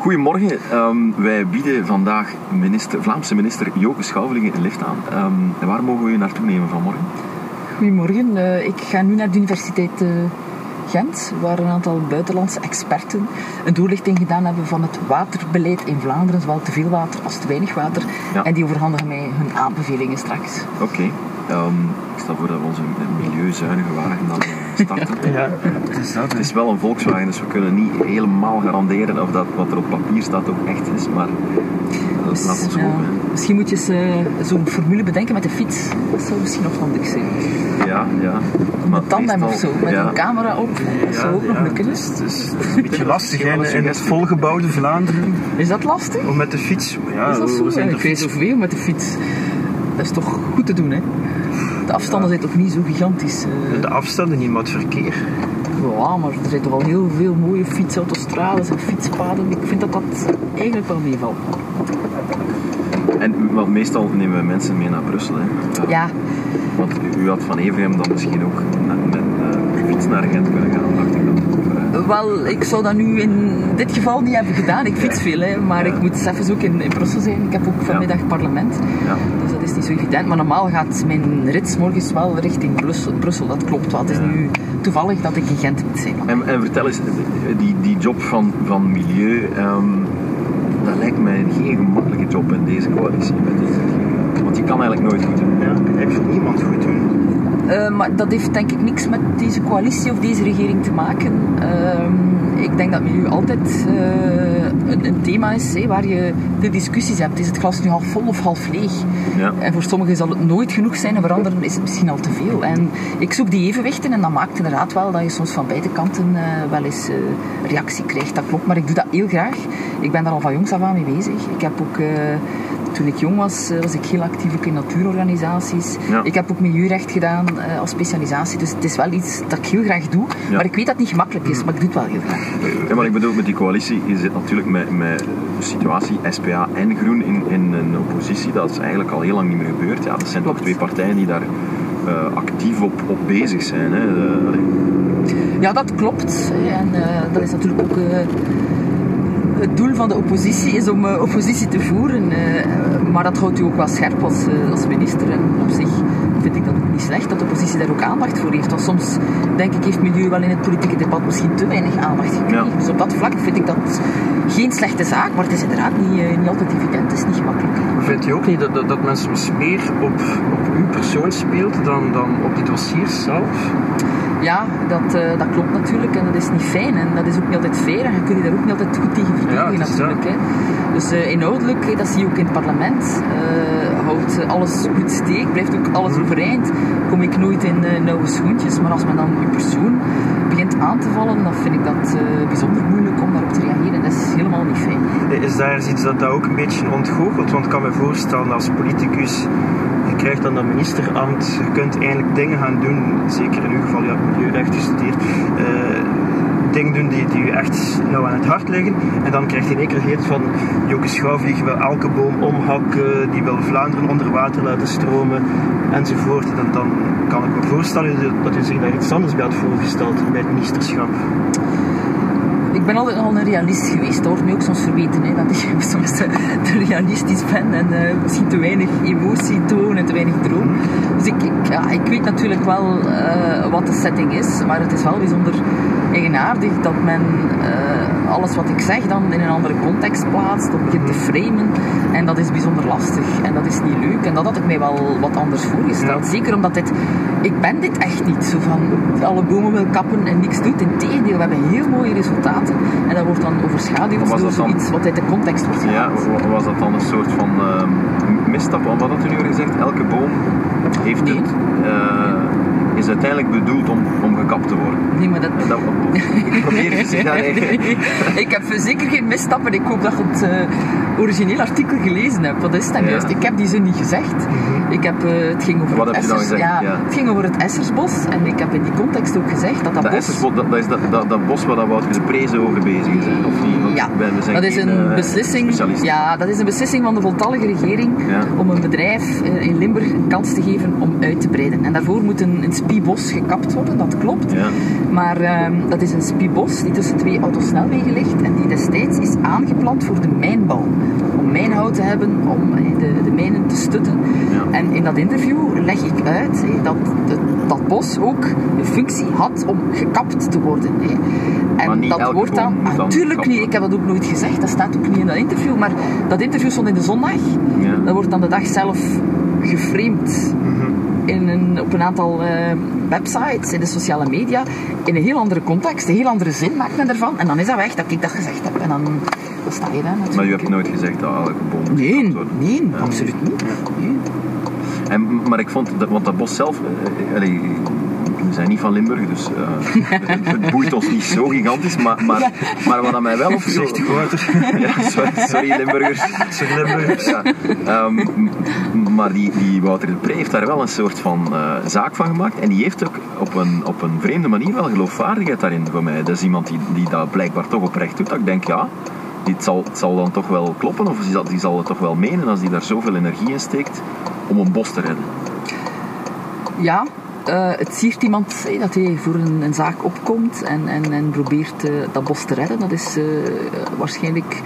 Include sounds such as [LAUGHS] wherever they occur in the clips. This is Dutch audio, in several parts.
Goedemorgen. Ehm, wij bieden vandaag minister, Vlaamse minister Joke Schouwelingen een lift aan. Ehm, waar mogen we u naartoe nemen vanmorgen? Goedemorgen. Uh, ik ga nu naar de Universiteit uh, Gent, waar een aantal buitenlandse experten een doorlichting gedaan hebben van het waterbeleid in Vlaanderen, zowel te veel water als te weinig water. Ja. En die overhandigen mij hun aanbevelingen straks. Oké. Ehm, ik stel voor dat we onze milieuzuinige wagen dan eh. [LAUGHS] Ja, het is dat. Het is wel een Volkswagen, dus we kunnen niet helemaal garanderen of dat wat er op papier staat ook echt is, maar dat laat ons Ja, hopen. misschien moet je eens, eh, zo'n formule bedenken met de fiets. Dat zou misschien nog handig zijn. Ja, ja. Maar Een tandem of zo, met ja. een camera op. Dat zou ook nog ja, lukken. het is, het is een beetje lastig in het volgebouwde Vlaanderen Is dat lastig? om met de fiets. Ja, Is dat zo? we zijn Ja, ik weet zoveel met de fiets. Dat is toch goed te doen, hè? De afstanden zijn toch niet zo gigantisch. eh. De afstanden niet, maar het verkeer. Ja, maar er zijn toch al heel veel mooie fietsautostrades en fietspaden. Ik vind dat dat eigenlijk wel meevalt. En want meestal nemen we mensen mee naar Brussel. Hè. Ja, Want u had van Everhem dan misschien ook met met, uh, fiets naar Gent kunnen gaan, dacht ik dan. Of, eh, wel, ik zou dat nu in dit geval niet hebben gedaan. Ik fiets veel, hè, maar Ja. ik moet zelfs ook in, in Brussel zijn. Ik heb ook vanmiddag parlement, ja. dus dat is niet zo evident. Maar normaal gaat mijn rit 's morgens wel richting Brussel, Brussel dat klopt wel. Het is Ja. nu toevallig dat ik in Gent moet zijn. En, en vertel eens, die, die job van, van milieu, ehm, dat lijkt mij geen gemakkelijke job in deze coalitie. Met want je kan eigenlijk nooit goed doen. Ja, voor niemand goed doen. Eh, maar dat heeft denk ik niks met deze coalitie of deze regering te maken. Ehm, ik denk dat milieu altijd eh, een, een thema is waar je de discussies hebt. Is het glas nu half vol of half leeg? Ja. En voor sommigen zal het nooit genoeg zijn en voor anderen is het misschien al te veel. En ik zoek die evenwichten en dat maakt inderdaad wel dat je soms van beide kanten eh, wel eens reactie krijgt. Dat klopt, maar ik doe dat heel graag. Ik ben daar al van jongs af aan mee bezig. Ik heb ook... toen ik jong was, eh, was ik heel actief ook in natuurorganisaties. Ja. Ik heb ook milieurecht gedaan eh, als specialisatie. Dus het is wel iets dat ik heel graag doe. Ja. Maar ik weet dat het niet gemakkelijk is, maar ik doe het wel heel graag. Ja, maar ik bedoel, met die coalitie is het natuurlijk met, met de situatie SPA en Groen in, in een oppositie, dat is eigenlijk al heel lang niet meer gebeurd. Ja, dat zijn toch twee partijen die daar eh, actief op, op bezig zijn. Hè. Ja, dat klopt. En dat is natuurlijk ook... het doel van de oppositie is om eh, oppositie te voeren. eh, maar dat houdt u ook wel scherp als, eh, als minister. En op zich vind ik dat ook niet slecht dat de oppositie daar ook aandacht voor heeft. Want soms, denk ik, heeft milieu wel in het politieke debat misschien te weinig aandacht gekregen. Ja. Dus op dat vlak vind ik dat geen slechte zaak. Maar het is inderdaad niet, niet altijd evident. Het is niet gemakkelijk. Vindt u ook niet dat, dat, dat men soms meer op, op uw persoon speelt dan, dan op die dossiers zelf? Ja, dat, eh, dat klopt natuurlijk en dat is niet fijn en dat is ook niet altijd fair en je kunt je daar ook niet altijd goed tegen verdedigen Ja, natuurlijk. Hè. Dus eh, inhoudelijk, hè, dat zie je ook in het parlement, eh, houdt eh, alles goed steek, blijft ook alles Mhm. overeind, kom ik nooit in eh, nauwe schoentjes, maar als men dan je persoon begint aan te vallen, dan vind ik dat eh, bijzonder moeilijk om daarop te reageren. Dat is helemaal niet fijn. Is daar iets dat dat ook een beetje ontgoochelt? Want ik kan me voorstellen als politicus, krijgt dan dat ministerambt, je kunt eigenlijk dingen gaan doen, zeker in uw geval, je hebt milieurecht gestudeerd, eh, dingen doen die, die je echt nou aan het hart liggen. En dan krijg je in één keer heet van Joke Schouwvlieg wil elke boom omhakken, die wil Vlaanderen onder water laten stromen, enzovoort. En dan kan ik me voorstellen dat u zich daar iets anders bij had voorgesteld bij het ministerschap. Ben altijd al een realist geweest. Dat mij ook soms verweten, hè, dat ik [LAUGHS] soms te, te realistisch ben en eh, misschien te weinig emotie toon en te weinig droom. Ik, ja, weet natuurlijk wel eh, wat de setting is, maar het is wel bijzonder eigenaardig dat men eh, alles wat ik zeg dan in een andere context plaatst, of begint te framen. En dat is bijzonder lastig en dat is niet leuk. En dat had ik mij wel wat anders voorgesteld. Ja. Zeker omdat dit, ik ben dit echt niet zo van alle bomen wil kappen en niks doet. Integendeel, we hebben heel mooie resultaten. En dat wordt dan overschaduwd Was door dan- zoiets wat uit de context wordt Ja, gehaald. wa- was dat dan een soort van ehm, misstap? Want wat had u nu gezegd? Elke boom heeft Nee. het, is uiteindelijk bedoeld om, om gekapt te worden. Nee, maar dat... En [LAUGHS] dat, probeer je zich daar eigenlijk... ik heb zeker geen misstappen. Ik hoop dat je het eh, origineel artikel gelezen hebt. Wat is Ja. juist? Ik heb die zin niet gezegd. Ik heb, eh, het ging over Wat het heb je dan gezegd? ja, Ja. Het ging over het Essersbos. En ik heb in die context ook gezegd dat dat Dat, bos... Essersbos, dat, dat is dat, dat, dat bos waar dat Wouter de Prees over bezig is. Of? Ja, we dat is een eh, beslissing. Ja, dat is een beslissing van de voltallige regering Ja. om een bedrijf eh, in Limburg een kans te geven om uit te breiden. En daarvoor moet een, een spiebos gekapt worden, dat klopt. Ja. Maar ehm, dat is een spiebos die tussen twee autosnelwegen ligt en die destijds is aangeplant voor de mijnbouw. Om mijnhout te hebben, om eh, de, de mijnen te stutten. Ja. En in dat interview leg ik uit dat de- dat bos ook een functie had om gekapt te worden. Hè. En dat wordt dan... Natuurlijk niet, ik heb dat ook nooit gezegd, dat staat ook niet in dat interview. Maar dat interview stond in de zondag. Ja. Dat wordt dan de dag zelf geframed in een, op een aantal eh, websites, in de sociale media, in een heel andere context, een heel andere zin maakt men ervan. En dan is dat weg dat ik dat gezegd heb. En dan, dan sta je daar natuurlijk. Maar u hebt nooit gezegd dat elke boom Nee, nee, Ja. absoluut niet. Nee. En, maar ik vond, dat, want dat bos zelf, eh, allee, we zijn niet van Limburg, dus eh, [LAUGHS] het, boeit ons niet zo gigantisch, maar, maar, maar wat aan mij wel opviel... [LAUGHS] Ja, sorry, sorry Limburgers. Sorry Limburgers. Ja, ehm, maar die, die Wouter de Pre heeft daar wel een soort van eh, zaak van gemaakt. En die heeft ook op een, op een vreemde manier wel geloofwaardigheid daarin voor mij. Dat is iemand die, die dat blijkbaar toch oprecht doet. Dat ik denk, ja, dit zal, het zal dan toch wel kloppen. Of die zal, die zal het toch wel menen als die daar zoveel energie in steekt om een bos te redden. Ja, eh, het siert iemand dat hij voor een, een zaak opkomt en, en, en probeert eh, dat bos te redden. Dat is eh, waarschijnlijk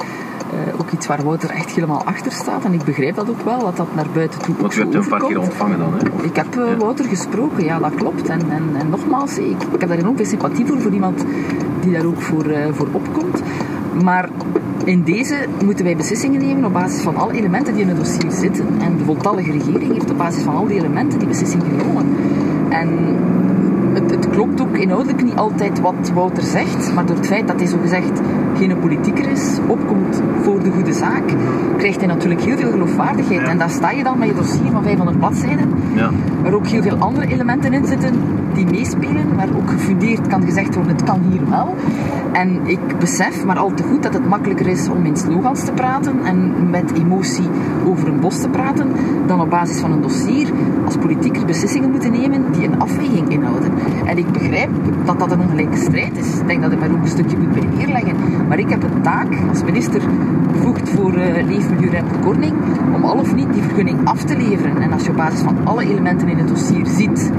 ook iets waar Wouter echt helemaal achter staat. En ik begrijp dat ook wel, dat dat naar buiten toe Want u hebt hem een paar keer ontvangen dan, hè? Ik heb Ja. Wouter gesproken, ja, dat klopt. En, en, en nogmaals, ik, ik heb daar enorm veel sympathie voor, voor iemand die daar ook voor, voor opkomt. Maar in deze moeten wij beslissingen nemen op basis van alle elementen die in het dossier zitten. En de voltallige regering heeft op basis van al die elementen die beslissing genomen. En het, het klopt ook inhoudelijk niet altijd wat Wouter zegt, maar door het feit dat hij zogezegd geen politieker is, opkomt voor de goede zaak, krijgt hij natuurlijk heel veel geloofwaardigheid. Ja. En daar sta je dan met je dossier van 500 bladzijden, Ja. waar ook heel veel andere elementen in zitten die meespelen, waar ook gefundeerd kan gezegd worden, het kan hier wel. En ik besef maar al te goed dat het makkelijker is om in slogans te praten en met emotie over een bos te praten, dan op basis van een dossier als politieker beslissingen moeten nemen die een afweging inhouden. En ik begrijp dat dat een ongelijke strijd is. Ik denk dat ik daar ook een stukje moet bij neerleggen. Maar ik heb een taak als minister bevoegd voor eh, leefmilieu en verkorting om al of niet die vergunning af te leveren. En als je op basis van alle elementen in het dossier ziet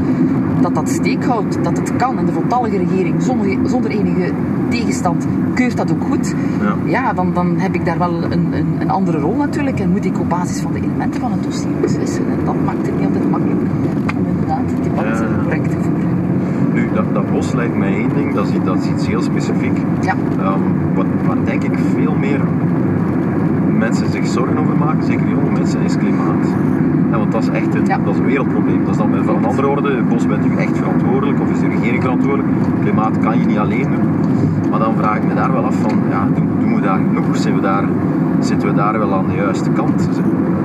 dat dat steek houdt, dat het kan en de voltallige regering zonder, zonder enige tegenstand keurt dat ook goed, Ja. ja, dan, dan heb ik daar wel een, een, een andere rol natuurlijk en moet ik op basis van de elementen van het dossier beslissen. En dat maakt het niet altijd makkelijk om inderdaad het debat correct te voeren. Nu, dat, dat bos lijkt mij één ding, dat is, dat is iets heel specifiek. Ja, Ehm, wat, waar denk ik veel meer mensen zich zorgen over maken, zeker jonge mensen, is klimaat. Ja, want dat is echt een, Ja. dat is een wereldprobleem. Dat is dan van een andere orde. Bos bent u echt verantwoordelijk of is de regering verantwoordelijk? Klimaat kan je niet alleen doen. Maar dan vraag ik me daar wel af van, ja, doen, doen we daar genoeg? Zijn we daar, zitten we daar wel aan de juiste kant?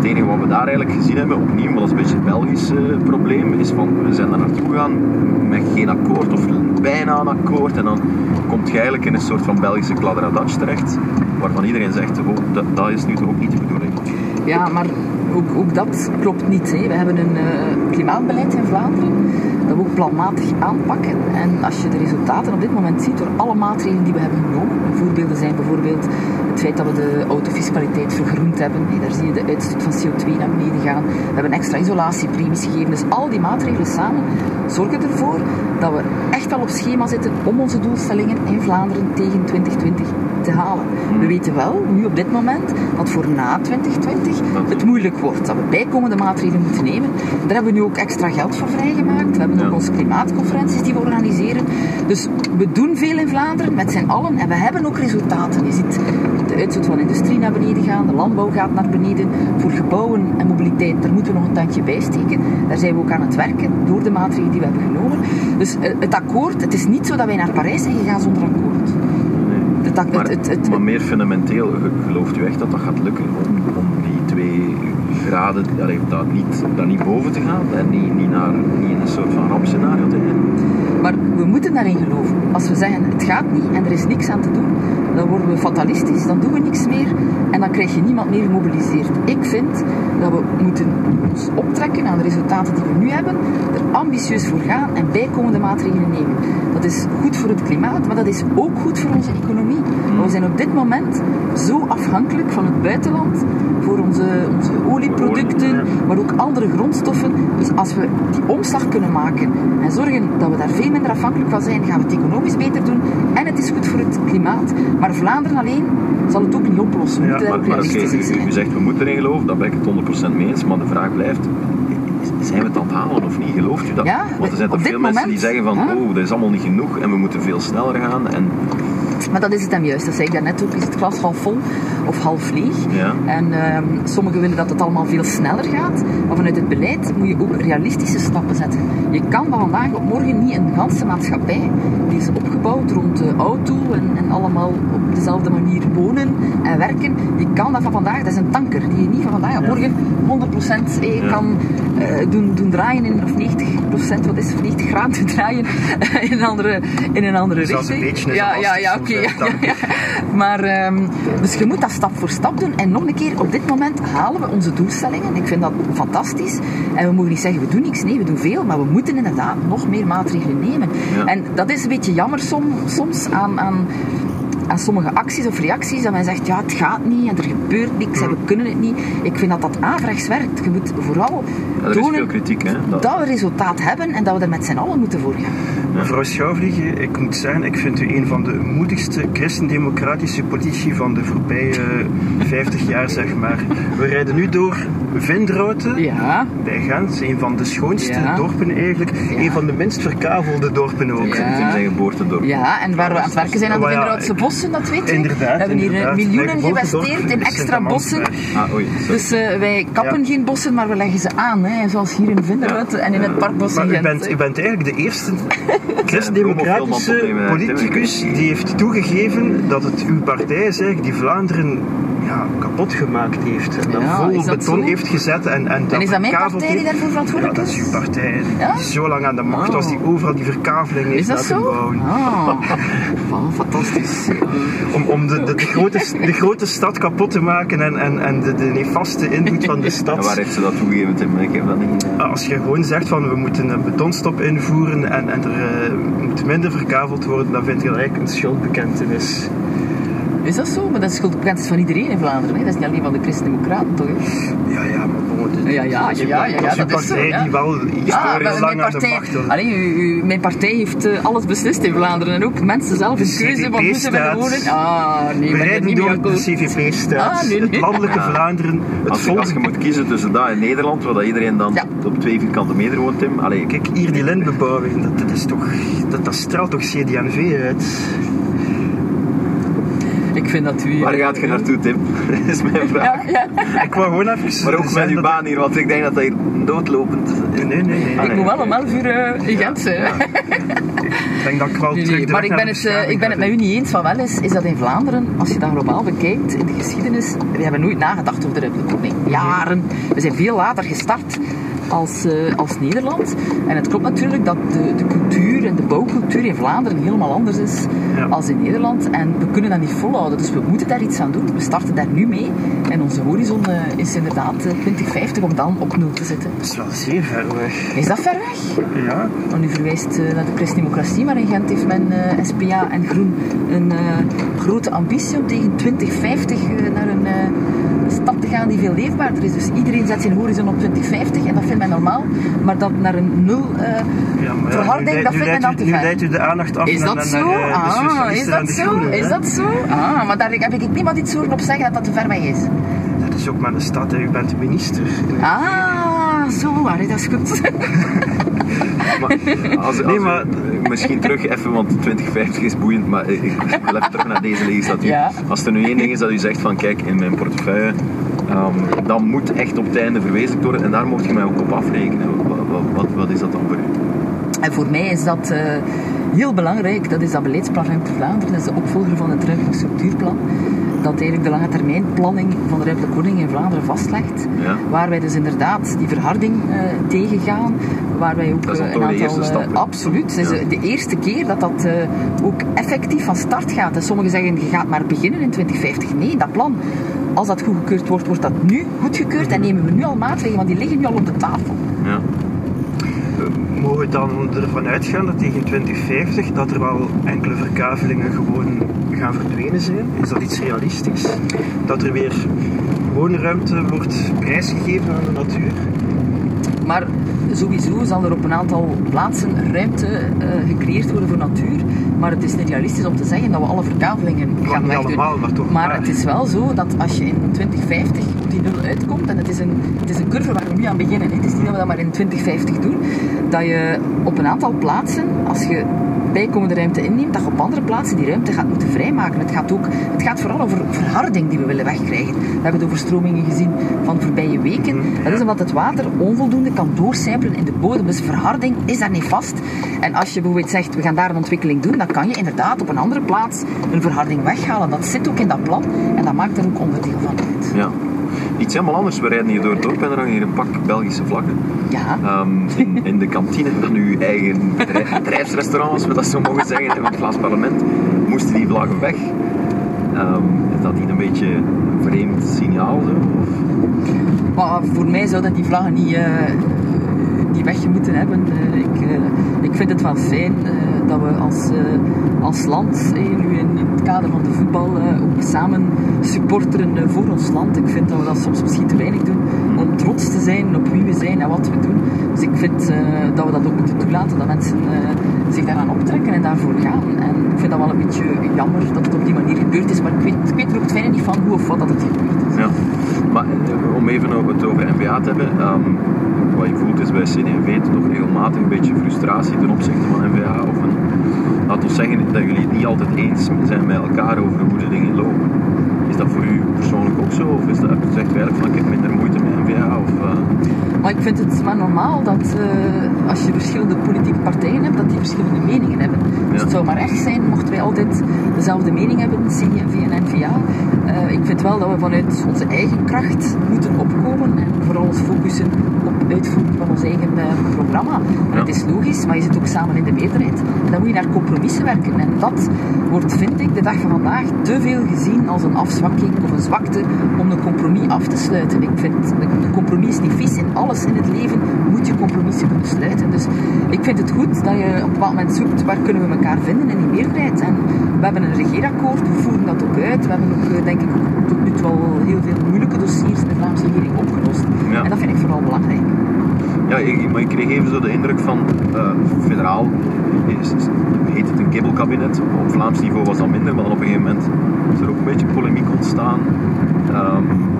Het enige wat we daar eigenlijk gezien hebben, opnieuw, maar een beetje het Belgisch eh, probleem, is van we zijn daar naartoe gegaan met geen akkoord of bijna een akkoord. En dan komt je eigenlijk in een soort van Belgische kladderadatsch terecht, waarvan iedereen zegt, oh, dat, dat is nu toch ook niet de bedoeling. ja maar ook, ook dat klopt niet. Hè. We hebben een eh, klimaatbeleid in Vlaanderen dat we ook planmatig aanpakken. En als je de resultaten op dit moment ziet door alle maatregelen die we hebben genomen, voorbeelden zijn bijvoorbeeld het feit dat we de autofiscaliteit vergroend hebben. Daar zie je de uitstoot van CO2 naar beneden gaan. We hebben extra isolatiepremies gegeven. Dus al die maatregelen samen zorgen ervoor dat we echt wel op schema zitten om onze doelstellingen in Vlaanderen tegen 2020 te halen. We weten wel, nu op dit moment, dat voor na 2020 het moeilijk wordt. Dat we bijkomende maatregelen moeten nemen. Daar hebben we nu ook extra geld voor vrijgemaakt. We hebben Ja. ook onze klimaatconferenties die we organiseren. Dus we doen veel in Vlaanderen met z'n allen en we hebben ook resultaten. Je ziet de uitstoot van industrie naar beneden gaan, de landbouw gaat naar beneden. Voor gebouwen en mobiliteit, daar moeten we nog een tandje bij steken. Daar zijn we ook aan het werken door de maatregelen die we hebben genomen. Dus eh, het akkoord, het is niet zo dat wij naar Parijs zijn gegaan zonder akkoord. Het, ak- Maar, het, het, maar meer fundamenteel, ge- gelooft u echt dat dat gaat lukken om, om die twee graden, daar, niet, daar niet boven te gaan en niet, niet, naar, niet in een soort van rampscenario te gaan? Maar we moeten daarin geloven. Als we zeggen het gaat niet en er is niks aan te doen, dan worden we fatalistisch, dan doen we niks meer en dan krijg je niemand meer gemobiliseerd. Ik vind dat we moeten ons optrekken aan de resultaten die we nu hebben, er ambitieus voor gaan en bijkomende maatregelen nemen. Dat is goed voor het klimaat, maar dat is ook goed voor onze economie. Want we zijn op dit moment zo afhankelijk van het buitenland voor onze, onze olieproducten, maar ook andere grondstoffen. Dus als we die omslag kunnen maken en zorgen dat we daar veel minder afhankelijk van zijn, gaan we het economisch beter doen en het is goed voor het klimaat. Maar Vlaanderen alleen zal het ook niet oplossen. We Ja, moeten daar Maar, ook u, u zegt we moeten erin geloven, daar ben ik het 100% mee eens. Maar de vraag blijft, zijn we het aan het halen of niet? Gelooft u dat? Ja, Want er zijn toch veel mensen die zeggen van, oh, dat is allemaal niet genoeg en we moeten veel sneller gaan. En Maar dat is het hem juist. Dat zei ik daarnet ook. Is het glas half vol of half leeg? Ja. En ehm, sommigen willen dat het allemaal veel sneller gaat. Maar vanuit het beleid moet je ook realistische stappen zetten. Je kan van vandaag op morgen niet een ganse maatschappij, die is opgebouwd rond de auto en, en allemaal op dezelfde manier wonen en werken. Je kan dat van vandaag, dat is een tanker, die je niet van vandaag op morgen 100% eh, kan eh, doen, doen draaien in, of 90%, wat is 90 graden doen draaien in een andere, in een andere een richting. beetje is ja, ja, ja, oké. ja, een ja. Maar, ehm, dus je moet dat stap voor stap doen. En nog een keer, op dit moment halen we onze doelstellingen. Ik vind dat fantastisch. En we mogen niet zeggen, we doen niks. Nee, we doen veel. Maar we moeten inderdaad nog meer maatregelen nemen. Ja. En dat is een beetje jammer som, soms aan... aan aan sommige acties of reacties dat men zegt, ja, het gaat niet en er gebeurt niks en we kunnen het niet. Ik vind dat dat averechts werkt. Je moet vooral ja, er tonen kritiek, hè? Dat- dat we resultaat hebben en dat we er met z'n allen moeten voor gaan. Mevrouw Schouwvliegen, ik moet zeggen, ik vind u een van de moedigste christendemocratische politici van de voorbije 50 jaar, zeg maar. We rijden nu door Vindrouten Ja, bij Gent, een van de schoonste Ja. dorpen eigenlijk, een van de minst verkavelde dorpen ook. Ja. in zijn geboortedorp. Ja, en waar we aan het werken zijn aan de Vinderoudse bossen, dat weet je. Inderdaad, We hebben hier eh, inderdaad. miljoenen geïnvesteerd in extra bossen. Ah, oei. Dus eh, wij kappen Ja. geen bossen, maar we leggen ze aan. Hè, zoals hier in Vinderoud en in het parkbos Maar u bent, u bent eigenlijk de eerste opnemen, politicus die heeft toegegeven dat het uw partij is eigenlijk die Vlaanderen ja, kapot gemaakt heeft. En Ja, vol is beton zo? heeft gezet en, en, En is dat mijn partij die daarvoor Ja, verantwoordelijk dat is is? uw partij die Ja? zo lang aan de macht was, die overal die verkaveling heeft Is dat laten bouwen. Oh, fantastisch. Om, om de, de, de, grote, de grote stad kapot te maken en, en, en de, de nefaste invloed van de [LAUGHS] En stad. waar heeft ze dat toegegeven, Tim? Ik heb dat niet... Als je gewoon zegt van we moeten een betonstop invoeren en, en er eh, moet minder verkaveld worden, dan vind je dat eigenlijk een schuldbekentenis. Is dat zo? Maar dat is schuldbekend van iedereen in Vlaanderen. Hè? Dat is niet alleen van de Christen-Democraten, toch? Hè? Ja, ja, maar bon, het- Ja, ja, is ja, ja, ja, uw dat is zo, partij ja. die wel Ja, historisch maar lang mijn aan de partij, macht. Allee, u- u- mijn partij heeft eh, alles beslist in Vlaanderen. En ook mensen zelf De een keuze van hoe ze willen wonen. Ah, nee, rijden niet door de. CVP-staat, Ah, nee, nee. het landelijke Ja. Vlaanderen, het Als je, volk. als je moet kiezen tussen dat en Nederland, waar dat iedereen dan Ja. op twee vierkante meter woont, Tim. Allee, kijk, hier die lintbebouwing, dat, dat is toch, dat, dat straalt toch CD&V uit. Ik vind dat u... waar gaat je naartoe, Tim? Dat [LAUGHS] is mijn vraag. Ja, ja. Ik wou gewoon even Maar ook met uw baan hier, want ik denk dat dat hier doodlopend. Nee, nee, nee. Ah, Ik nee, moet wel om 11 uur eh, in Gent zijn. hè. Ik denk dat ik wel Nee, terug nee, maar ik ben, het, eh, ik ben het met u niet eens van wel is, is dat in Vlaanderen, als je dat globaal bekijkt in de geschiedenis, we hebben nooit nagedacht over de Republiek. Jaren. We zijn veel later gestart als, eh, als Nederland. En het klopt natuurlijk dat de, de cultuur en de bouwcultuur in Vlaanderen helemaal anders is Ja. als in Nederland. En we kunnen dat niet volhouden, dus we moeten daar iets aan doen. We starten daar nu mee. En onze horizon eh, is inderdaad eh, 2050 om dan op nul te zitten. Dat is wel zeer ver weg. Is dat ver weg? Ja, Want u verwijst eh, naar de christdemocratie, maar in Gent heeft men eh, SPA en Groen een eh, grote ambitie om tegen 2050 eh, naar een eh, gaan die veel leefbaarder is. Dus iedereen zet zijn horizon op 2050 en dat vindt men normaal. Maar dat naar een nul eh, ja maar ja, verharding, nu, dat nu vindt men dan nu leidt u de aandacht af Is dat naar, zo? eh, de Ah, is dat zo? Is hè. dat zo? Ah, maar daar heb ik niemand iets horen op zeggen dat dat te ver weg is. Dat is ook maar de stad, hè. u bent minister. Ah, zo, allee, dat is goed. [LAUGHS] Maar, als, als Nee, u- maar- misschien terug even, want 2050 is boeiend, maar ik ik wil even terug naar deze legislatuur. Ja. Als er nu één ding is dat u zegt van kijk, in mijn portefeuille, ehm, dat moet echt op het einde verwezenlijkt worden en daar mocht je mij ook op afrekenen. Wat, wat, wat, is dat dan voor u? En voor mij is dat eh, heel belangrijk. Dat is dat beleidsplan Ruimte Vlaanderen. Dat is de opvolger van het ruimtelijk structuurplan. Dat eigenlijk de lange termijn planning van de ruimtelijke ordening in Vlaanderen vastlegt. Ja. Waar wij dus inderdaad die verharding eh, tegengaan. Waar wij ook Dat is dan eh, een aantal... stap, absoluut. Het is Ja. de eerste keer dat dat ook effectief van start gaat. En sommigen zeggen, je gaat maar beginnen in 2050. Nee, dat plan, als dat goedgekeurd wordt, wordt dat nu goedgekeurd. En nemen we nu al maatregelen, want die liggen nu al op de tafel. Ja. Eh, Mogen we dan ervan uitgaan dat tegen 2050 dat er wel enkele verkavelingen gewoon gaan verdwenen zijn? Is dat iets realistisch? Dat er weer woonruimte wordt prijsgegeven aan de natuur? Maar sowieso zal er op een aantal plaatsen ruimte uh, gecreëerd worden voor natuur. Maar het is niet realistisch om te zeggen dat we alle verkavelingen gaan wegdoen. allemaal, maar toch Maar maar. het is wel zo dat als je in 2050 op die nul uitkomt, en het is een, het is een curve waar we nu aan beginnen, het is niet dat we dat maar in 2050 doen, dat je op een aantal plaatsen, als je bijkomende ruimte inneemt, dat je op andere plaatsen die ruimte gaat moeten vrijmaken. Het gaat, ook, het gaat vooral over verharding die we willen wegkrijgen. We hebben de overstromingen gezien van de voorbije weken. Dat is omdat het water onvoldoende kan doorcijpelen in de bodem. Dus verharding is daar niet vast. En als je bijvoorbeeld zegt, we gaan daar een ontwikkeling doen, dan kan je inderdaad op een andere plaats een verharding weghalen. Dat zit ook in dat plan en dat maakt er ook onderdeel van uit. Ja. Iets helemaal anders. We rijden hier door het dorp en er hangen hier een pak Belgische vlaggen. Ja. Ehm, in, [LAUGHS] in de kantine van uw eigen bedrijf, bedrijfsrestaurant, als we dat zo mogen zeggen, in het Vlaams parlement, moesten die vlaggen weg. Ehm, is dat niet een beetje een vreemd signaal? Zo? Of? Maar voor mij zouden die vlaggen niet, uh, niet weg moeten hebben. Uh, ik, uh, ik vind het wel fijn dat we als, als land, nu in, het kader van de voetbal, ook samen supporteren voor ons land. Ik vind dat we dat soms misschien te weinig doen om trots te zijn op wie we zijn en wat we doen. Dus ik vind dat we dat ook moeten toelaten, dat mensen zich daaraan optrekken en daarvoor gaan. En ik vind dat wel een beetje jammer dat het op die manier gebeurd is, maar ik weet, ik weet er ook niet van hoe of wat dat het gebeurd is. Ja. Maar om even het over NVA te hebben, um, wat je voelt is bij CD&V toch regelmatig een beetje frustratie ten opzichte van NVA. Of een, laat ons zeggen dat jullie het niet altijd eens zijn met elkaar over hoe de dingen lopen. Is dat voor u persoonlijk ook zo? Of is dat, zegt u eigenlijk van ik heb minder moeite met NVA? Of, uh... Maar ik vind het maar normaal dat uh, als je verschillende politieke partijen hebt, dat die verschillende meningen hebben. Dus ja. het zou maar echt zijn mochten wij altijd dezelfde mening hebben, CD&V en NVA. Uh, ik vind wel dat we vanuit onze eigen kracht moeten opkomen en vooral ons focussen op uitvoering van ons eigen programma. En ja. het is logisch, maar je zit ook samen in de meerderheid. En dan moet je naar compromissen werken. En dat wordt, vind ik, de dag van vandaag te veel gezien als een afzwakking of een zwakte om een compromis af te sluiten. Ik vind, een compromis is niet vies. In alles in het leven moet je compromissen kunnen sluiten. Dus ik vind het goed dat je op een bepaald moment zoekt waar kunnen we elkaar vinden in die meerderheid. En we hebben een regeerakkoord, we voeren dat ook uit. We hebben ook, denk ik, tot nu toe al heel veel moeilijke dossiers in de Vlaamse regering opgelost. Ja. En dat vind ik vooral belangrijk. Ja, ik, maar ik kreeg even zo de indruk van uh, federaal heet het een kibbelkabinet. Op Vlaams niveau was dat minder, maar dan op een gegeven moment is er ook een beetje polemiek ontstaan. Um,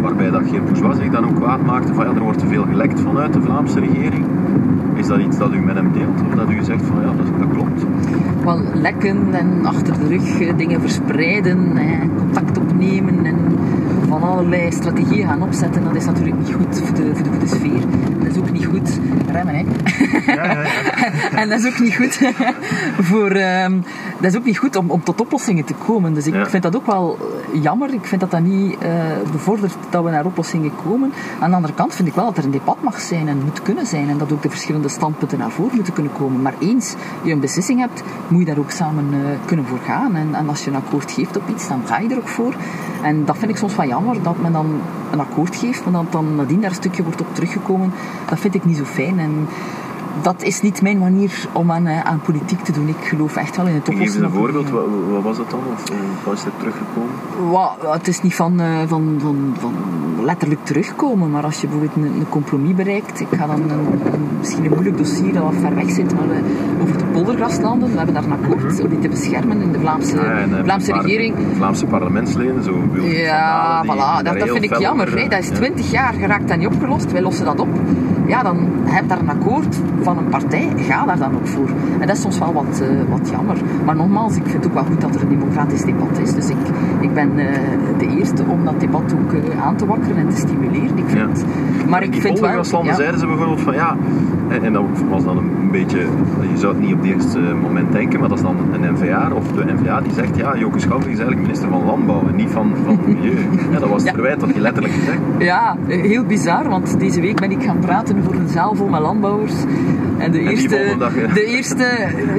waarbij dat Geert Bourgeois zich dan ook kwaad maakte van ja, er wordt te veel gelekt vanuit de Vlaamse regering. Is dat iets dat u met hem deelt? Of dat u zegt van ja, dat, dat klopt? Wel, lekken en achter de rug dingen verspreiden, en contact opnemen en van allerlei strategieën gaan opzetten, dat is natuurlijk niet goed voor de, voor de goede sfeer. Dat is ook niet goed, remmen hè. Ja, ja, ja. [LAUGHS] [LAUGHS] en dat is ook niet goed [LAUGHS] voor, um, dat is ook niet goed om, om tot oplossingen te komen. Dus ik Ja. vind dat ook wel jammer. Ik vind dat dat niet uh, bevordert dat we naar oplossingen komen. Aan de andere kant vind ik wel dat er een debat mag zijn en moet kunnen zijn. En dat ook de verschillende standpunten naar voren moeten kunnen komen. Maar eens je een beslissing hebt, moet je daar ook samen uh, kunnen voor gaan. En, en als je een akkoord geeft op iets, dan ga je er ook voor. En dat vind ik soms wel jammer, dat men dan een akkoord geeft, maar dat dan nadien daar een stukje wordt op teruggekomen. Dat vind ik niet zo fijn. En dat is niet mijn manier om aan, uh, aan politiek te doen. Ik geloof echt wel in het Geef oplossen. een voorbeeld, wat, wat was dat dan? Of uh, wat is er teruggekomen? Het is niet van, uh, van, van, van letterlijk terugkomen, maar als je bijvoorbeeld een, een compromis bereikt, ik ga dan een, een, misschien een moeilijk dossier dat wat ver weg zit, maar uh, over de poldergraslanden, we hebben daar een akkoord om die te beschermen in de Vlaamse, Ja, en, eh, Vlaamse regering. Vlaamse parlementsleden, zo Ja, voilà, dat, dat vind ik jammer. Dat is ja. 20 jaar geraakt dat niet opgelost. Wij lossen dat op. Ja, dan heb je daar een akkoord van een partij. Ga daar dan ook voor. En dat is soms wel wat, uh, wat jammer. Maar nogmaals, ik vind het ook wel goed dat er een democratisch debat is. Dus ik, ik ben uh, de eerste om dat debat ook uh, aan te wakkeren en te stimuleren. Ik vind, Ja. Maar In ik vind wel... poldergraslanden ja. zeiden ze bijvoorbeeld van ja, en, en dat was dan een beetje, je zou het niet op het eerste moment denken, maar dat is dan een NVA of de NVA die zegt ja, Joke Schouwburg is eigenlijk minister van Landbouw en niet van, van Milieu. [LAUGHS] Ja, dat was het verwijt dat je letterlijk gezegd. Ja, heel bizar, want deze week ben ik gaan praten voor een zaal vol met landbouwers En de die eerste, volgende dag, ja. de, eerste,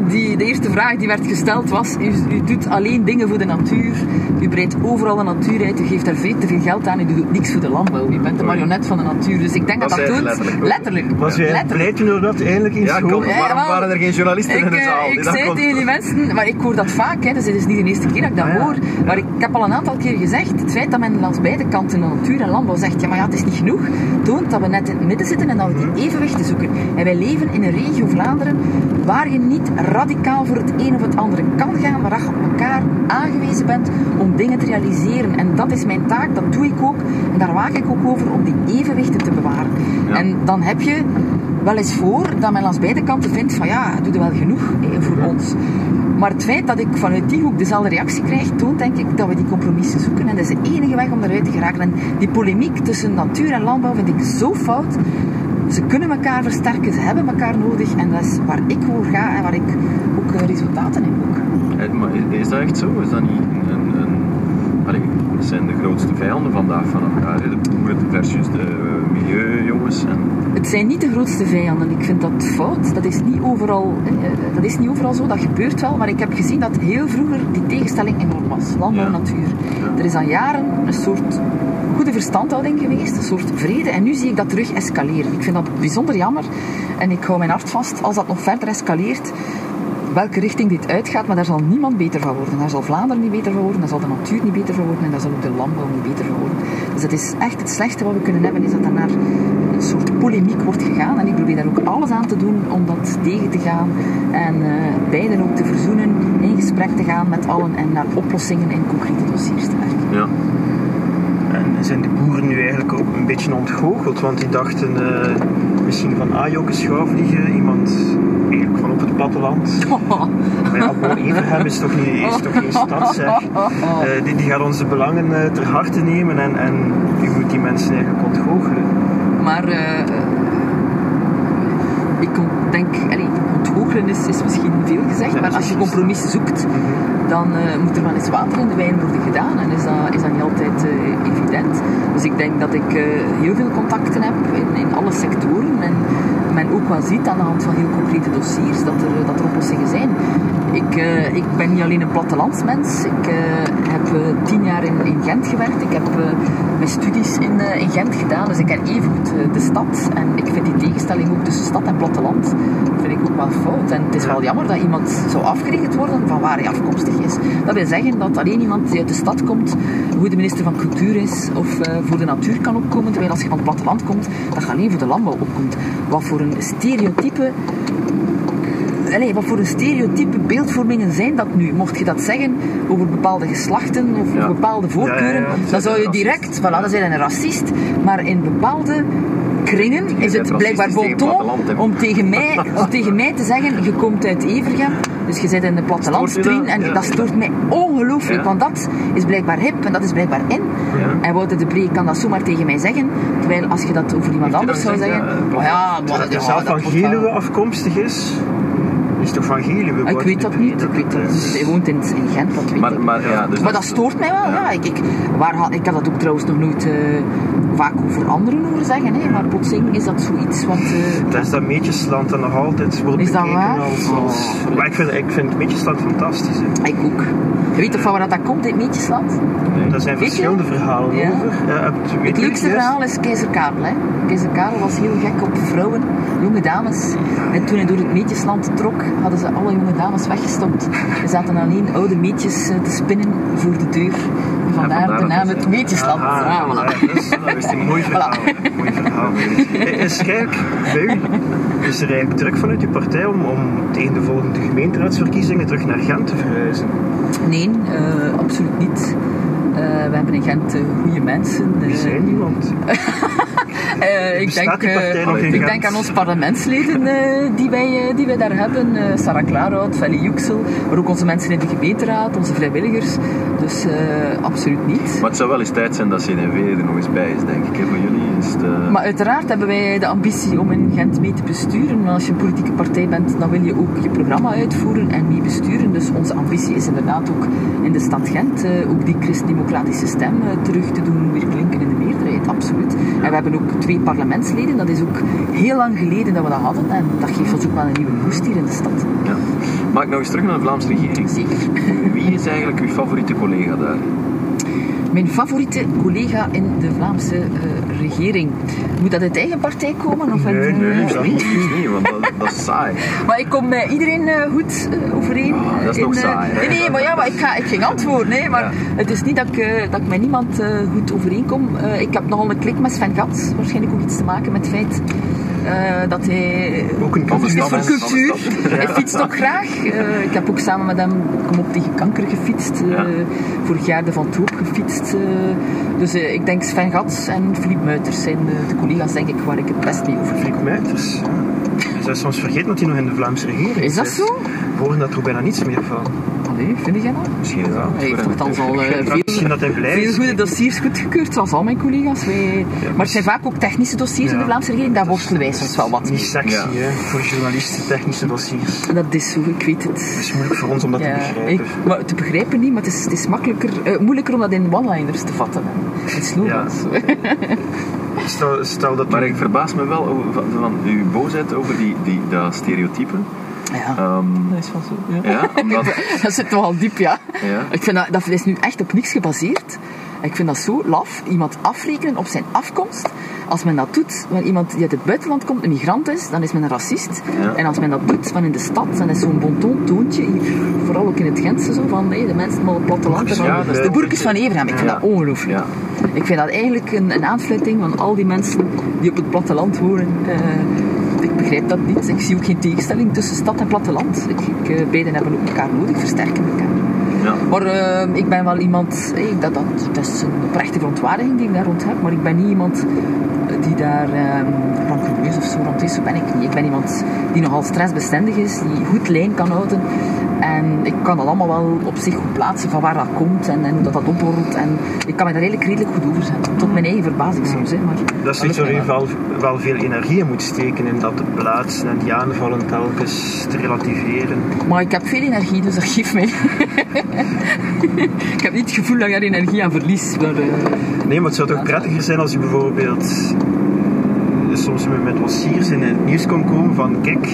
die, de eerste vraag die werd gesteld was: u, u doet alleen dingen voor de natuur, u breidt overal de natuur uit, u geeft daar veel te veel geld aan, u doet niks voor de landbouw. U bent de marionet van de natuur. Dus ik denk dat Dat dat, doet. letterlijk. Was jij toen je dat eindelijk hoorde? kom, Ja, waarom waren er geen journalisten Ik, in de eh, zaal? ik zei kon- tegen die mensen, maar ik hoor dat vaak, hè, dus het is niet de eerste keer dat ik dat Ah, ja. hoor. Maar ik, ik heb al een aantal keer gezegd, het feit dat men langs beide kanten de natuur en landbouw zegt, ja maar ja, het is niet genoeg, toont dat we net in het midden zitten en dat we Mhm. die evenwichten zoeken. En wij leven in een regio Vlaanderen waar je niet radicaal voor het een of het andere kan gaan, maar dat je op elkaar aangewezen bent om dingen te realiseren. En dat is mijn taak, dat doe ik ook. En daar waak ik ook over om die evenwichten te bewaren. Ja. En dan heb je wel eens voor dat men langs beide kanten vindt van ja, doe er wel genoeg eh, voor ons. Maar het feit dat ik vanuit die hoek dezelfde reactie krijg, toont denk ik dat we die compromissen zoeken. En dat is de enige weg om eruit te geraken. En die polemiek tussen natuur en landbouw vind ik zo fout. Ze kunnen elkaar versterken, ze hebben elkaar nodig. En dat is waar ik voor ga en waar ik ook eh, resultaten in boek. Maar is- dat echt zo? Is dat niet een... een, een allee, dat zijn de grootste vijanden vandaag van elkaar. De boeren versus de eh, milieujongens. En, Het zijn niet de grootste vijanden. Ik vind dat fout. Dat is niet overal, eh, dat is niet overal zo. Dat gebeurt wel. Maar ik heb gezien dat heel vroeger die tegenstelling enorm was. Landbouw en Ja. natuur. Er is al jaren een soort goede verstandhouding geweest. Een soort vrede. En nu zie ik dat terug escaleren. Ik vind dat bijzonder jammer. En ik hou mijn hart vast als dat nog verder escaleert. Welke richting dit uitgaat, maar daar zal niemand beter van worden. Daar zal Vlaanderen niet beter van worden, daar zal de natuur niet beter van worden en daar zal ook de landbouw niet beter van worden. Dus het is echt het slechtste wat we kunnen hebben, is dat er naar een soort polemiek wordt gegaan. En ik probeer daar ook alles aan te doen om dat tegen te gaan. En eh, beiden ook te verzoenen, in gesprek te gaan met allen en naar oplossingen in concrete dossiers te werken. ja. Zijn de boeren nu eigenlijk ook een beetje ontgoocheld? Want die dachten eh, misschien van ah, Jokke Schouwvliegen, iemand eigenlijk van op het platteland. [LAUGHS] Maar ja, Everhem is toch niet, is toch geen stad, zeg. Eh, die, die gaat onze belangen eh, ter harte nemen en, en u moet die mensen eigenlijk ontgoochelen. Maar ik denk, is, is misschien veel gezegd, Ja, maar als je compromissen zoekt, dan eh, moet er wel eens water in de wijn worden gedaan. En is dat, is dat niet altijd eh, evident. Dus ik denk dat ik eh, heel veel contacten heb in, in alle sectoren. En men ook wel ziet aan de hand van heel concrete dossiers dat er, dat er oplossingen zijn. Ik, eh, ik ben niet alleen een plattelandsmens. Ik eh, heb eh, tien jaar in, in Gent gewerkt. Ik heb mijn studies in, Gent gedaan. Dus ik ken even goed de stad. En ik vind die tegenstelling ook tussen stad en platteland vind ik ook wel fout. En het is wel jammer dat iemand zou afgerekend worden van waar hij afkomstig is. Dat wil zeggen dat alleen iemand die uit de stad komt, een goede minister van cultuur is of voor de natuur kan opkomen. Terwijl als je van het platteland komt, dat je alleen voor de landbouw opkomt. Wat voor een stereotype Allee, wat voor een stereotype beeldvormingen zijn dat nu? Mocht je dat zeggen over bepaalde geslachten of Ja. bepaalde voorkeuren, Ja, dan zou je direct, voilà, dan zijn een racist. Maar in bepaalde kringen is het blijkbaar racistisch tegen bon ton platteland, hè. om tegen, mij, [LAUGHS] om tegen mij te zeggen, je komt uit Evergem, dus je zit in de plattelandstrien je en Ja. dat stoort mij ongelooflijk, Ja. want dat is blijkbaar hip en dat is blijkbaar in. Ja. En Wouter de Bree kan dat zomaar tegen mij zeggen, terwijl als je dat over iemand anders zou zeggen, Ja, oh maar, Dat hij zelf van Geluwe afkomstig is. Is toch van Geluwe? Ah, Ik weet dat niet, ik weet dat. Dus hij woont in, in Gent, dat weet Maar, ik. maar, ja, dus Maar dat stoort mij wel, ja. Ik, ik, waar, ik had dat ook trouwens nog nooit eh, vaak over anderen horen zeggen, hè. maar plotseling is dat zoiets wat... eh, Dat is dat Meetjesland dat nog altijd wordt Is dat waar? als... als Oh. maar ik vind, ik vind Meetjesland fantastisch. Hè. ik ook. Je weet toch van waar dat komt, dit Meetjesland? Daar zijn Weet je? verschillende verhalen Ja. over. Ja, Het je leukste verhaal is Keizer Karel. Hè. Keizer Karel was heel gek op vrouwen, jonge dames. En toen hij door het meetjesland trok, hadden ze alle jonge dames weggestopt. Er zaten alleen oude meetjes eh, te spinnen voor de deur. Vandaar de naam het- meetjesland. Ah, voilà. ja, dat is, een mooi verhaal. hè. Mooi verhaal. Is er eigenlijk bij u is er eigenlijk druk vanuit uw partij om, om tegen de volgende gemeenteraadsverkiezingen terug naar Gent te verhuizen? Nee, eh, absoluut niet. Eh, we hebben in Gent eh, goede mensen. Wie Eh, zijn die? [LAUGHS] Eh, ik denk, eh, ik denk aan onze parlementsleden eh, die, wij, eh, die wij daar hebben. Eh, Sarah Klaarhout, Feli Juxel, maar ook onze mensen in de gemeenteraad, onze vrijwilligers. Dus eh, absoluut niet. Maar het zou wel eens tijd zijn dat CD&V er nog eens bij is, denk ik. hè, Voor jullie is de... Maar uiteraard hebben wij de ambitie om in Gent mee te besturen. Maar als je een politieke partij bent, dan wil je ook je programma uitvoeren en mee besturen. Dus onze ambitie is inderdaad ook in de stad Gent eh, ook die christdemocratische stem eh, terug te doen weer klinken in de meerderheid, absoluut. En we hebben ook twee parlementsleden. Dat is ook heel lang geleden dat we dat hadden. En dat geeft ons ook wel een nieuwe boost hier in de stad. Ja. Maar ik nog eens terug naar de Vlaamse regering. Zeker. Wie is eigenlijk uw favoriete collega daar? Mijn favoriete collega in de Vlaamse eh, regering. Moet dat uit eigen partij komen? Of uit, Nee, eh, nee, Liefst niet, want dat, dat is saai. [LAUGHS] Maar ik kom met iedereen eh, goed eh, overeen. Ah, dat is eh, nog saai? Nee, nee, maar ja, maar ik, ga, ik ging antwoorden. Hè, maar Ja. het is niet dat ik, dat ik met niemand goed overeenkom. Ik heb nogal een klik met Sven Gat. Waarschijnlijk ook iets te maken met het feit eh, dat hij... Ook een is stad, voor cultuur. [LAUGHS] Hij fietst ook graag. Eh, ik heb ook samen met hem Kom op tegen kanker gefietst. eh, Ja. Vorig jaar de Van Toop gefietst. eh. dus eh, ik denk Sven Gat en Philippe Muiters zijn de, de collega's denk ik, waar ik het best mee over Filip. Je zou soms vergeten dat hij nog in de Vlaamse regering Is dat zit. zo? We horen daar toch bijna niets meer van. Allee, vind jij dat? Misschien is dat Hij heeft al eh, Ja, veel, is. goede dossiers goedgekeurd, zoals al mijn collega's. Wij, maar het zijn vaak ook technische dossiers in de Ja. Vlaamse regering, daar worstelen wij soms wel wat Niet mee. sexy, Ja. hè, voor journalisten, technische dossiers. Dat is zo, ik weet het. Het is moeilijk voor ons om dat Ja, te begrijpen. ik, maar te begrijpen niet, maar het is, het is makkelijker, eh, moeilijker om dat in one-liners te vatten. In slogans. [LAUGHS] Stel, stel dat Maar ik verbaas me wel over, van, van uw boosheid over die, die, dat stereotype. Ja, Ehm, dat is wel zo. Ja. ja, omdat... [LAUGHS] dat zit nogal diep, ja. Ja. Ik vind dat, dat is nu echt op niks gebaseerd. Ik vind dat zo laf. Iemand afrekenen op zijn afkomst. Als men dat doet, wanneer iemand die uit het buitenland komt, een migrant is, dan is men een racist. Ja. En als men dat doet van in de stad, dan is zo'n bonton toontje, hier, vooral ook in het Gentse, zo, van hey, de mensen op het platteland. van, Ja, de boerkes van Everham, ik vind Ja. dat ongelooflijk. Ja. Ik vind dat eigenlijk een, een aanfluiting van al die mensen die op het platteland wonen. Eh, ik begrijp dat niet. Ik zie ook geen tegenstelling tussen stad en platteland. Ik, ik, eh, beiden hebben ook elkaar nodig, versterken elkaar. Ja. Maar eh, ik ben wel iemand, eh, dat, dat, dat is een oprechte verontwaardiging die ik daar rond heb, maar ik ben niet iemand die daar eh, rancuneus of zo rond is, zo ben ik niet. Ik ben iemand die nogal stressbestendig is, die goed lijn kan houden. En ik kan dat allemaal wel op zich goed plaatsen van waar dat komt en, en hoe dat, dat opborrelt. En ik kan me daar eigenlijk redelijk goed over zetten. Tot mijn eigen verbazing soms. Hè, maar Dat is iets waar u wel. veel energie in moet steken in dat te plaatsen en die aanvallen telkens te relativeren. Maar ik heb veel energie, dus dat geeft mij. [LAUGHS] ik heb niet het gevoel dat ik daar energie aan verlies. Maar, eh, Nee, maar het zou toch prettiger zijn als u bijvoorbeeld eh, soms met- met dossiers in het nieuws kon komen van kijk,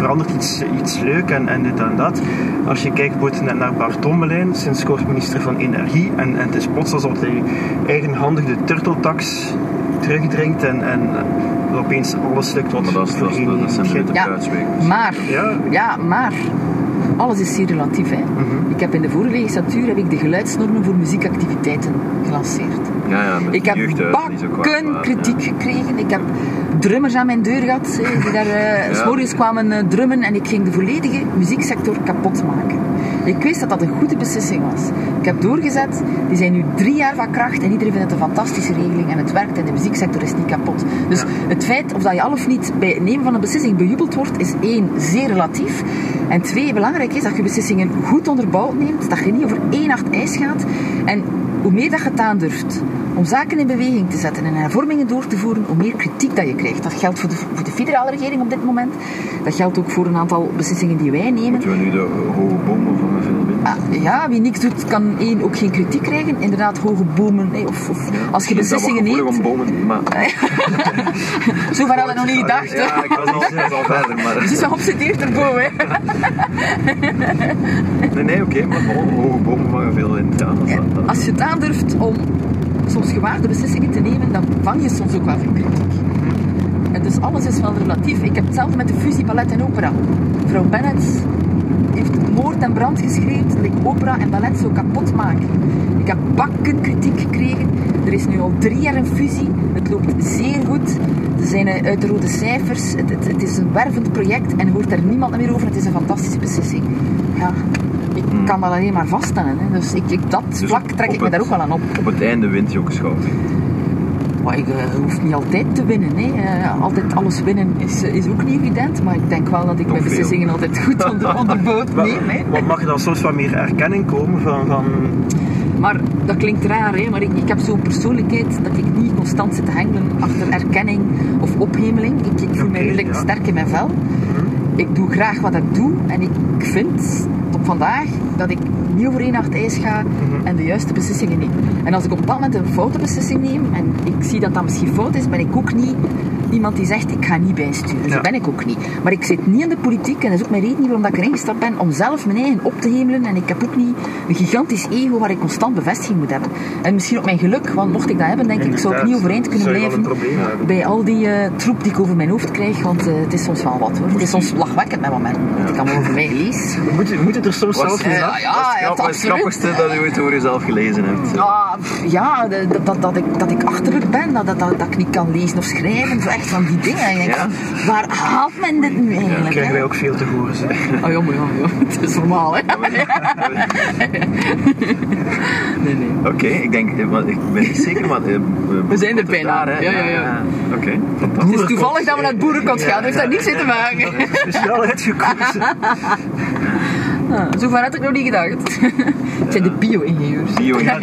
verandert iets, iets leuk en, en dit en dat. Als je kijkt bijvoorbeeld naar Bart Tommelijn, sinds kort minister van Energie, en, en het is plots alsof hij eigenhandig de turteltax terugdringt en, en eh, opeens alles lukt wat Maar dat, is, dat, is, dat zijn de Ja. maar, Ja. ja, maar, alles is zeer relatief. Hè. Mhm. Ik heb in de vorige legislatuur heb ik de geluidsnormen voor muziekactiviteiten gelanceerd. Ja, ja, met Ik heb bakken waar, kritiek ja. gekregen. Ik heb drummers aan mijn deur gehad, hè, die daar eh, Ja. s morgens kwamen eh, drummen en ik ging de volledige muzieksector kapot maken. Ik wist dat dat een goede beslissing was. Ik heb doorgezet, die zijn nu drie jaar van kracht en iedereen vindt het een fantastische regeling en het werkt en de muzieksector is niet kapot. Dus het feit of dat je al of niet bij het nemen van een beslissing bejubeld wordt, is één, zeer relatief. En twee, belangrijk is dat je beslissingen goed onderbouwd neemt, dat je niet over één nacht ijs gaat. En hoe meer dat je het aandurft om zaken in beweging te zetten en hervormingen door te voeren, hoe meer kritiek dat je krijgt. Dat geldt voor de, voor de federale regering op dit moment. Dat geldt ook voor een aantal beslissingen die wij nemen. Moeten we nu de hoge bomen van de? Ah, ja, wie niks doet, kan één ook geen kritiek krijgen. Inderdaad, hoge bomen. hè, Of, of als je beslissingen neemt. om bomen, maar... [LAUGHS] Zo ver hadden we nog niet gedacht. Ja, ik was al, ik was al verder, maar... [LAUGHS] Dus is wel geobsedeerd erboven. hè. [LAUGHS] Nee, nee, oké, maar ho- hoge bomen vangen veel wind. Ja, dat is dat- dat- Als je het aandurft om soms gewaarde beslissingen te nemen, dan vang je soms ook wel veel kritiek. En dus alles is wel relatief. Ik heb hetzelfde met de fusie ballet en opera. Mevrouw Bennett heeft moord en brand geschreven dat ik opera en ballet zo kapot maak. Ik heb bakken kritiek gekregen. Er is nu al drie jaar een fusie. Het loopt zeer goed. Er zijn eh, uit de rode cijfers. Het, het, het is een wervend project en hoort er niemand meer over. Het is een fantastische beslissing. Ja, ik kan dat alleen maar vaststellen. Hè. Dus ik, ik, dat Dus vlak trek ik me daar ook wel aan op. Op het einde wint je ook schouder. Maar je eh, hoeft niet altijd te winnen. Hè. Eh, altijd alles winnen is, is ook niet evident. Maar ik denk wel dat ik Toch mijn veel. beslissingen altijd goed [LAUGHS] onder, onderbouwd neem. Hè. wat mag er dan soms wat meer erkenning komen van, van Maar dat klinkt raar, hè? maar ik, ik heb zo'n persoonlijkheid dat ik niet constant zit te hengelen achter erkenning of ophemeling. Ik, ik voel mij Oké, redelijk ja. sterk in mijn vel. Ik doe graag wat ik doe en ik vind tot vandaag dat ik niet over één nacht ijs ga en de juiste beslissingen neem. En als ik op bepaald moment een foute beslissing neem en ik zie dat dat misschien fout is, ben ik ook niet iemand die zegt ik ga niet bijsturen. Ja. Dat ben ik ook niet. Maar ik zit niet in de politiek en dat is ook mijn reden niet waarom ik erin gestapt ben om zelf mijn eigen op te hemelen. En ik heb ook niet een gigantisch ego waar ik constant bevestiging moet hebben. En misschien ook mijn geluk, want mocht ik dat hebben, denk ik, zou ik niet overeind kunnen je blijven bij al die eh, troep die ik over mijn hoofd krijg, want eh, het is soms wel wat hoor. Het is soms lachwekkend met momenten, wat ik allemaal over mij lees. We moeten, we moeten er soms zelf Eh, in ja, ja, Wat is het ja, het grappigste dat je ooit over jezelf gelezen hebt? Ja, ja dat, dat, dat, ik, dat ik achterlijk ben, dat, dat, ik niet kan lezen of schrijven, echt van die dingen. En Ja? Waar haalt men dit nu eigenlijk? krijgen hè? wij ook veel te horen. Zeg. Oh ja, maar ja, ja, [LAUGHS] het is normaal hè. [LAUGHS] Nee, nee. Oké, ik denk, eh, ik ben niet zeker, maar... eh, We zijn er bijna. Daar, hè? Ja, ja, ja. Oké, Het fantastisch. is toevallig dat we naar het boerenkot gaan, heeft daar niks mee te maken. Speciaal uitgekozen. [LAUGHS] Ah, Zo ver had ik nog niet gedacht. Het zijn de bio-ingenieurs. Bio, Ja,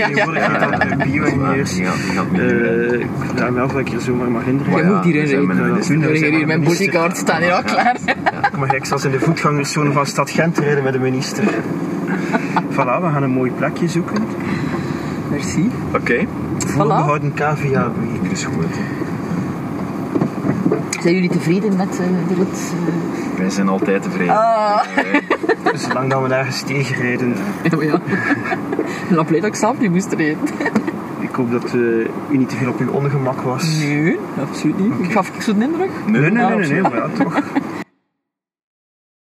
bio-ingenieurs. Eh, Ik vraag me af dat ik hier zomaar mag indrukken. Je ja, moet hierin zijn rijden. hier hier mijn bodyguard staan hier al klaar. Maar ik zal in de voetgangerszone van Stad Gent rijden met de minister. [LAUGHS] Voilà, we gaan een mooi plekje zoeken. Merci. Oké, Voorbehouden KVA. hier is goed. Zijn jullie tevreden met eh, de rit? eh? Wij zijn altijd tevreden. Ah. Zolang dat we nergens tegenrijden. [LAUGHS] Ja, maar ja. Ben blij dat ik zelf niet moest rijden. Ik hoop dat eh, u niet te veel op uw ongemak was. Nee, absoluut niet. Ik gaf ik zo'n indruk? Nee, nee, nee, nee, maar ja, toch. [LAUGHS]